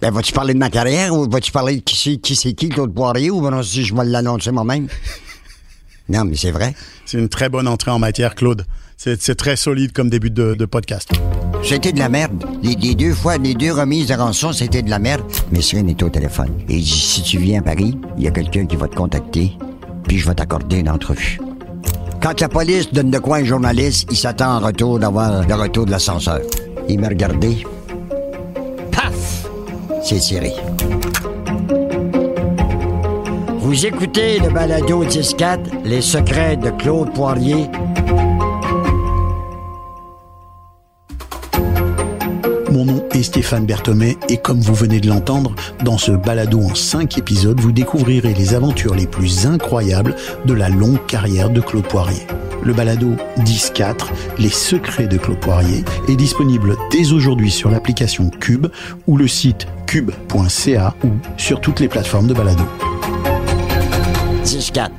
Ben, vas-tu parler de ma carrière ou vas-tu parler de qui c'est qui, c'est qui Claude Poirier ou ben, si je vais l'annoncer moi-même? non, mais c'est vrai. C'est une très bonne entrée en matière, Claude. C'est c'est très solide comme début de, de podcast. C'était de la merde. Les, les deux fois, les deux remises de rançon, c'était de la merde. Mais Cyril est au téléphone. Et il dit, si tu viens à Paris, il y a quelqu'un qui va te contacter, puis je vais t'accorder une entrevue. Quand la police donne de quoi à un journaliste, il s'attend en retour d'avoir le retour de l'ascenseur. Il m'a regardé. Vous écoutez le balado 10-4, Les secrets de Claude Poirier, Mon nom est Stéphane Berthomé et comme vous venez de l'entendre, dans ce balado en 5 épisodes, vous découvrirez les aventures les plus incroyables de la longue carrière de Claude Poirier. Le balado 10-4, Les secrets de Claude Poirier, est disponible dès aujourd'hui sur l'application Cube ou le site cube.ca ou sur toutes les plateformes de balado. 10-4.